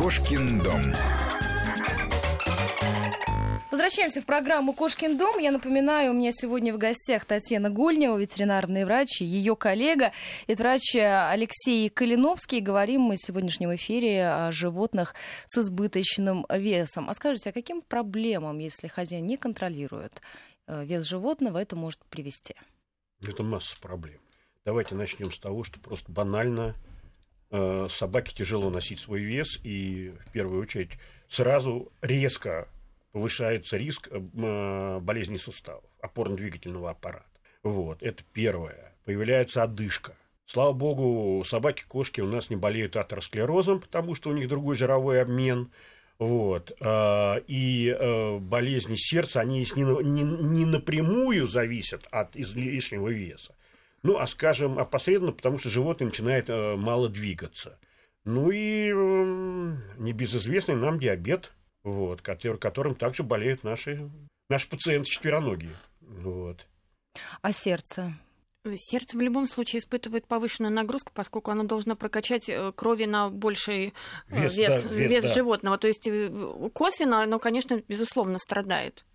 Кошкин дом. Возвращаемся в программу «Кошкин дом». Я напоминаю, у меня сегодня в гостях Татьяна Гульнева, ветеринарный врач, ее коллега. Это врач Алексей Калиновский. Говорим мы в сегодняшнем эфире о животных с избыточным весом. А скажите, а каким проблемам, если хозяин не контролирует э, вес животного, это может привести? Это масса проблем. Давайте начнем с того, что просто банально э, собаке тяжело носить свой вес, и в первую очередь сразу резко повышается риск э, болезней суставов, опорно-двигательного аппарата. Вот, это первое. Появляется одышка. Слава богу, собаки, кошки у нас не болеют атеросклерозом, потому что у них другой жировой обмен. Вот. Э, и э, болезни сердца, они не напрямую зависят от излишнего веса. Ну, а скажем, опосредованно, потому что животное начинает мало двигаться. Ну и небезызвестный нам диабет – вот, который, которым также болеют наши, наши пациенты четвероногие. Вот. А сердце? Сердце в любом случае испытывает повышенную нагрузку, поскольку оно должно прокачать э, крови на больший э, вес, вес, да, вес, вес да. животного. То есть э, косвенно оно, конечно, безусловно, страдает.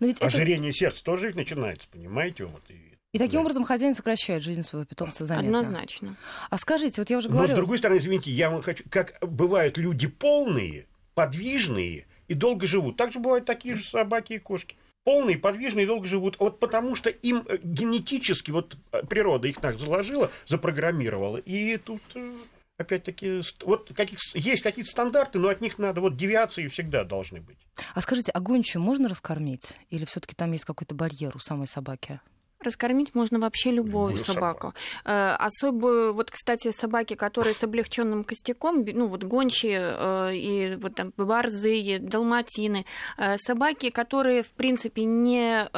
Но ведь Ожирение это... сердца тоже ведь начинается, понимаете? Вот, и... И таким да. образом хозяин сокращает жизнь своего питомца заметно. Однозначно. А скажите, вот я уже говорила... Но с другой стороны, извините, я вам хочу... Как бывают люди полные, подвижные и долго живут. Также бывают такие же собаки и кошки. Полные, подвижные и долго живут. Вот потому что им э, генетически, вот э, природа их так заложила, запрограммировала. И тут э, опять-таки, вот каких, есть какие-то стандарты, но от них надо, вот девиации всегда должны быть. А скажите, а гончую можно раскормить? Или все таки там есть какой-то барьер у самой собаки? Раскормить можно вообще любую Любую собаку. Э, особую, вот, кстати, собаки, которые с облегченным костяком, ну, вот гончие э, и вот там борзые, далматины, э, собаки, которые, в принципе, не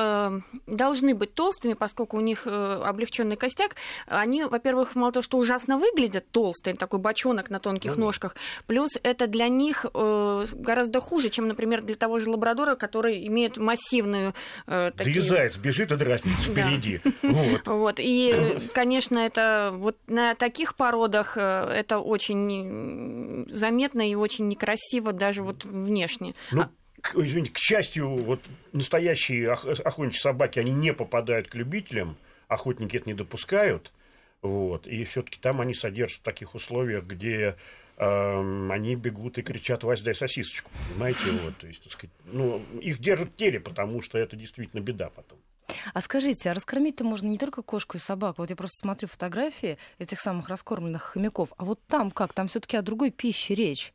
должны быть толстыми, поскольку у них облегченный костяк, они, во-первых, мало того, что ужасно выглядят толстые, такой бочонок на тонких ну, ножках, плюс это для них гораздо хуже, чем, например, для того же лабрадора, который имеет массивную... Такие... Да и заяц бежит и дразнится. Да впереди. Вот. вот. И, конечно, это вот на таких породах э, это очень заметно и очень некрасиво даже вот внешне. Ну, к, извините, к счастью, вот настоящие охотничьи собаки, они не попадают к любителям, охотники это не допускают, вот, и все таки там они содержат в таких условиях, где э, они бегут и кричат «Вась, дай сосисочку», понимаете, вот, то есть, так сказать, ну, их держат в теле, потому что это действительно беда потом. А скажите, а раскормить-то можно не только кошку и собаку. Вот я просто смотрю фотографии этих самых раскормленных хомяков. А вот там как? Там все-таки о другой пище речь.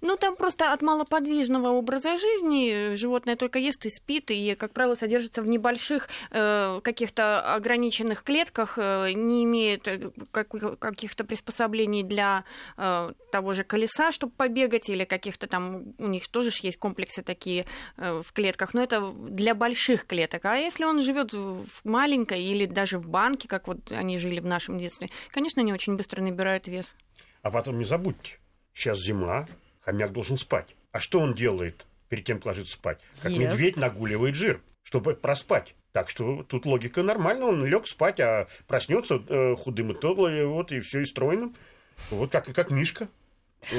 Ну, там просто от малоподвижного образа жизни животное только ест и спит, и, как правило, содержится в небольших э, каких-то ограниченных клетках, э, не имеет э, как, каких-то приспособлений для э, того же колеса, чтобы побегать, или каких-то там, у них тоже есть комплексы такие э, в клетках, но это для больших клеток. А если он живет в маленькой или даже в банке, как вот они жили в нашем детстве, конечно, они очень быстро набирают вес. А потом не забудьте, сейчас зима, хомяк должен спать. А что он делает перед тем, как ложиться спать? Как Ест. медведь нагуливает жир, чтобы проспать. Так что тут логика нормальная, он лег спать, а проснется э, худым и тодлым, вот, и все и стройным. Вот как, как Мишка.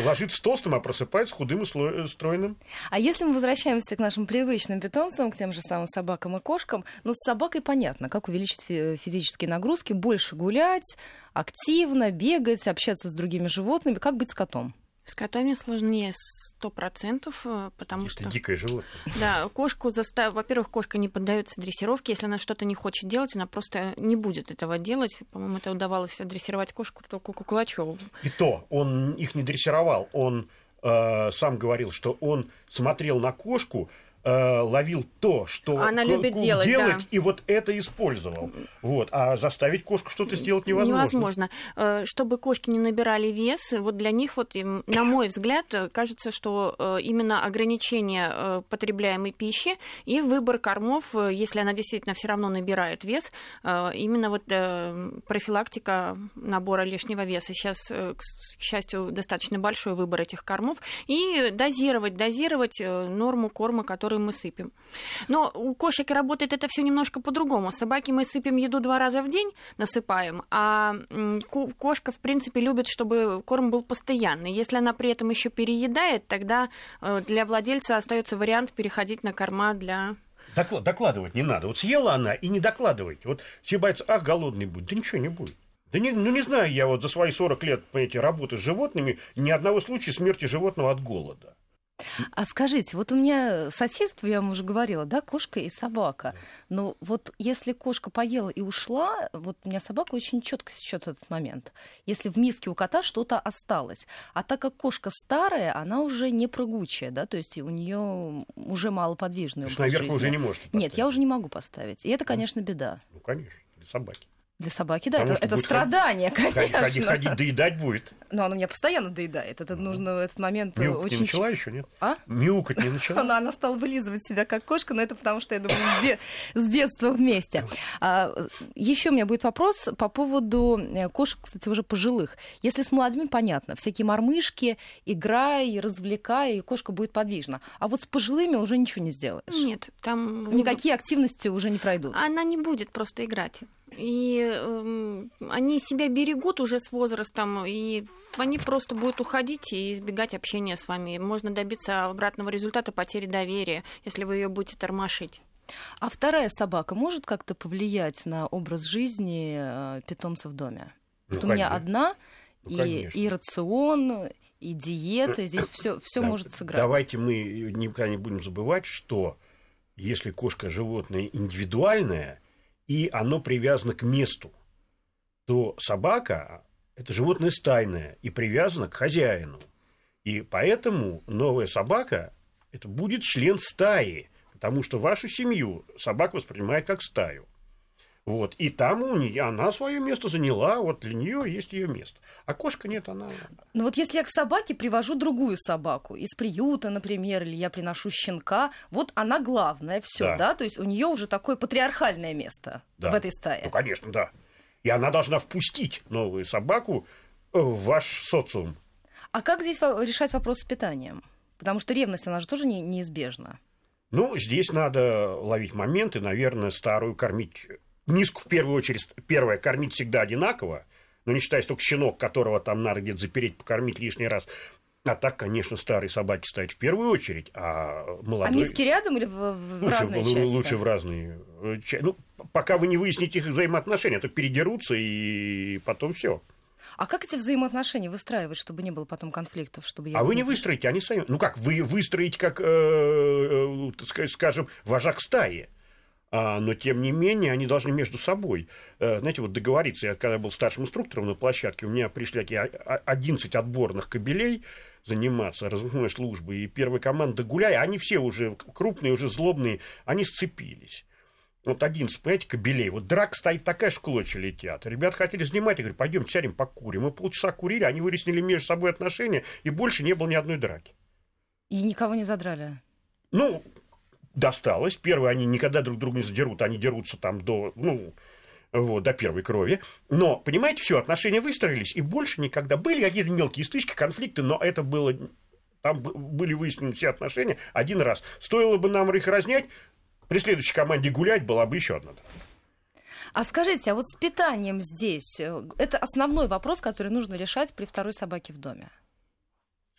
Ложится толстым, а просыпается худым и э, стройным. А если мы возвращаемся к нашим привычным питомцам, к тем же самым собакам и кошкам, ну, с собакой понятно, как увеличить физические нагрузки, больше гулять, активно бегать, общаться с другими животными. Как быть с котом? С котами сложнее сто процентов, э, потому Это что... дикое животное. Да, кошку застав... Во-первых, кошка не поддается дрессировке. Если она что-то не хочет делать, она просто не будет этого делать. По-моему, это удавалось дрессировать кошку только Куклачеву. И то, он их не дрессировал. Он э, сам говорил, что он смотрел на кошку, Э, ловил то, что она любит делать, делать да. и вот это использовал. Вот. А заставить кошку что-то сделать невозможно. Невозможно. Э, чтобы кошки не набирали вес, вот для них, вот, на мой взгляд, кажется, что э, именно ограничение потребляемой пищи и выбор кормов, если она действительно все равно набирает вес, именно вот профилактика набора лишнего веса. Сейчас, к счастью, достаточно большой выбор этих кормов. И дозировать, дозировать норму корма, который которую мы сыпем. Но у кошек работает это все немножко по-другому. Собаки мы сыпем еду два раза в день, насыпаем, а кошка, в принципе, любит, чтобы корм был постоянный. Если она при этом еще переедает, тогда э, для владельца остается вариант переходить на корма для докладывать не надо. Вот съела она и не докладывайте. Вот все боятся, а, голодный будет. Да ничего не будет. Да не, ну не знаю я вот за свои 40 лет, понимаете, работы с животными, ни одного случая смерти животного от голода. А скажите, вот у меня соседство, я вам уже говорила, да, кошка и собака. Но вот если кошка поела и ушла, вот у меня собака очень четко сечет этот момент. Если в миске у кота что-то осталось. А так как кошка старая, она уже не прыгучая, да, то есть у нее уже малоподвижный образ наверх уже не может Нет, я уже не могу поставить. И это, конечно, беда. Ну, конечно, для собаки. Для собаки, да, это, это страдание, ходить, конечно. Ходить, ходить, доедать будет. Но она меня постоянно доедает. Это нужно в этот момент Мяукать очень... не начала еще, нет? А? Мяукать не начала? Она, она стала вылизывать себя как кошка, но это потому что, я думаю, де... с детства вместе. А, еще у меня будет вопрос по поводу э, кошек, кстати, уже пожилых. Если с молодыми, понятно, всякие мормышки, играй, развлекай, и кошка будет подвижна. А вот с пожилыми уже ничего не сделаешь. Нет, там... Никакие активности уже не пройдут. Она не будет просто играть. И э, они себя берегут уже с возрастом, и они просто будут уходить и избегать общения с вами. Можно добиться обратного результата потери доверия, если вы ее будете тормошить. А вторая собака может как-то повлиять на образ жизни э, питомца в доме? Ну, вот у меня одна, ну, и, и рацион, и диета, здесь все, все да, может сыграть. Давайте мы никогда не будем забывать, что если кошка животное индивидуальное, и оно привязано к месту, то собака – это животное стайное и привязано к хозяину. И поэтому новая собака – это будет член стаи, потому что вашу семью собака воспринимает как стаю. Вот. И там у нее она свое место заняла, вот для нее есть ее место. А кошка нет, она. Ну вот если я к собаке привожу другую собаку из приюта, например, или я приношу щенка, вот она главная, все, да. да? То есть у нее уже такое патриархальное место да. в этой стае. Ну, конечно, да. И она должна впустить новую собаку в ваш социум. А как здесь решать вопрос с питанием? Потому что ревность, она же тоже не, неизбежна. Ну, здесь надо ловить моменты, наверное, старую кормить Миску в первую очередь, первое, кормить всегда одинаково, но не считая только щенок, которого там надо где-то запереть, покормить лишний раз. А так, конечно, старые собаки ставить в первую очередь, а молодой... А миски рядом или в, в лучше, разные в, части? Лучше в разные. Э, ну, пока вы не выясните их взаимоотношения, то передерутся, и потом все. А как эти взаимоотношения выстраивать, чтобы не было потом конфликтов? Чтобы я а вы не выстроите, они сами... Ну как, вы выстроите, как, э, э, скажем, вожак стаи. А, но тем не менее они должны между собой, э, знаете, вот договориться. Я когда был старшим инструктором на площадке, у меня пришли 11 отборных кабелей заниматься разыскной службой, и первая команда гуляя, они все уже крупные, уже злобные, они сцепились. Вот один, понимаете, кабелей. Вот драк стоит такая, что клочья летят. Ребята хотели снимать, я говорю, пойдем сядем покурим. Мы полчаса курили, они выяснили между собой отношения, и больше не было ни одной драки. И никого не задрали? Ну, досталось. Первое, они никогда друг друга не задерут, они дерутся там до, ну, вот, до первой крови. Но, понимаете, все, отношения выстроились, и больше никогда. Были какие-то мелкие стычки, конфликты, но это было... Там были выяснены все отношения один раз. Стоило бы нам их разнять, при следующей команде гулять была бы еще одна. А скажите, а вот с питанием здесь, э, это основной вопрос, который нужно решать при второй собаке в доме?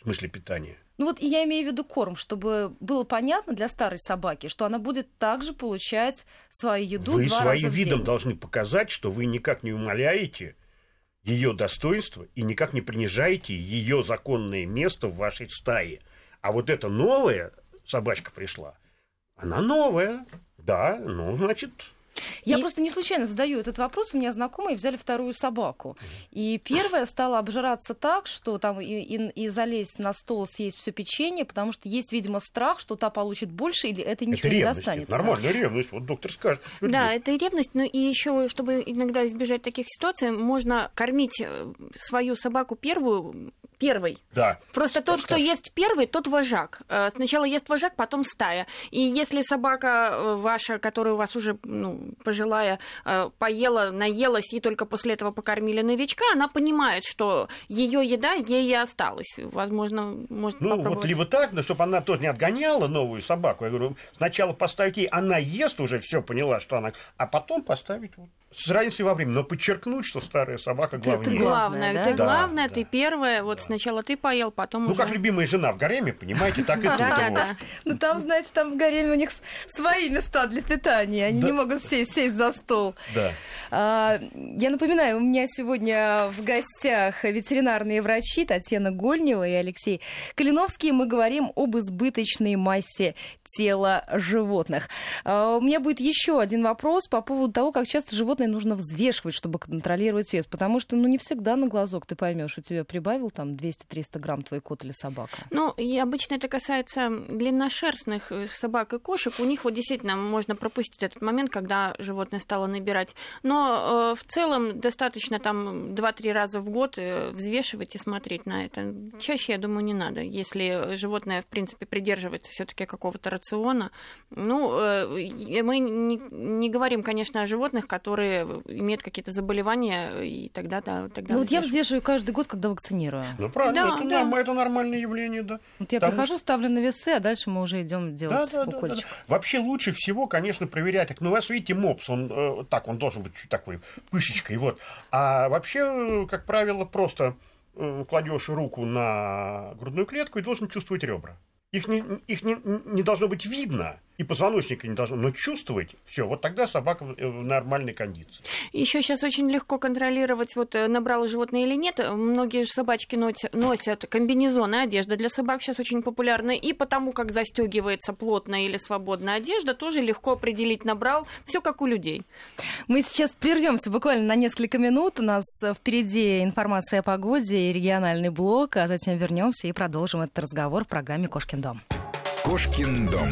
В смысле питания? Ну вот я имею в виду корм, чтобы было понятно для старой собаки, что она будет также получать свою еду вы два своим раза в видом день. должны показать, что вы никак не умаляете ее достоинство и никак не принижаете ее законное место в вашей стае. А вот эта новая собачка пришла, она новая, да, ну, значит, я и... просто не случайно задаю этот вопрос. У меня знакомые взяли вторую собаку. И первая стала обжираться так, что там и, и, и залезть на стол, съесть все печенье, потому что есть, видимо, страх, что та получит больше, или это ничего это ревность, не достанется. Нормальная ревность, вот доктор скажет. Да, это ревность, но и еще, чтобы иногда избежать таких ситуаций, можно кормить э, свою собаку первую первый. Да. Просто тот, кто ест первый, тот вожак. Э, сначала ест вожак, потом стая. И если собака э, ваша, которая у вас уже ну, пожилая, э, поела, наелась и только после этого покормили новичка, она понимает, что ее еда ей и осталась. Возможно, может Ну, попробовать. вот либо так, но чтобы она тоже не отгоняла новую собаку. Я говорю, сначала поставить ей, она ест уже, все поняла, что она... А потом поставить вот, с разницей во времени. Но подчеркнуть, что старая собака Что это главнее. главное. Да? ты Да, главное, да. ты первая. Вот сначала ты поел, потом Ну, уже... как любимая жена в гареме, понимаете, так и тут. Да, да. Ну там, знаете, там в гареме у них свои места для питания. Они не могут сесть, сесть за стол. Да. А, Я напоминаю, у меня сегодня в гостях ветеринарные врачи Татьяна Гольнева и Алексей Калиновский. Мы говорим об избыточной массе тела животных. А, У меня будет еще один вопрос по поводу того, как часто животное нужно взвешивать, чтобы контролировать вес. Потому что, ну, не всегда на глазок ты поймешь, у тебя прибавил там 200-300 грамм твой кот или собака. Ну, и обычно это касается длинношерстных э, собак и кошек. У них вот действительно можно пропустить этот момент, когда животное стало набирать. Но э, в целом достаточно там 2-3 раза в год э, взвешивать и смотреть на это. Чаще, я думаю, не надо. Если животное, в принципе, придерживается все таки какого-то рациона. Ну, э, мы не, не говорим, конечно, о животных, которые имеют какие-то заболевания, и тогда, да, тогда Ну, вот я взвешиваю каждый год, когда вакцинирую. Ну, правильно, Да, это, да. норм- это нормальное явление, да. Вот я Потому прихожу, ставлю на весы, а дальше мы уже идем делать Да, да, да, да, укольчик. да. Вообще лучше всего, конечно, проверять. Ну, у вас, видите, мопс, он э, так, он должен быть чуть такой пышечкой, вот. А вообще, э, как правило, просто э, кладешь руку на грудную клетку и должен чувствовать ребра. Их не, их не, не должно быть видно, и позвоночника не должно, но чувствовать все. Вот тогда собака в в нормальной кондиции. Еще сейчас очень легко контролировать, вот э, набрало животное или нет. Многие же собачки носят, носят комбинезоны, одежда для собак сейчас очень популярна. И потому как застегивается плотная или свободная одежда, тоже легко определить, набрал. Все как у людей. Мы сейчас прервемся буквально на несколько минут. У нас э, впереди информация о погоде и региональный блок, а затем вернемся и продолжим этот разговор в программе Кошкин дом. Кошкин дом.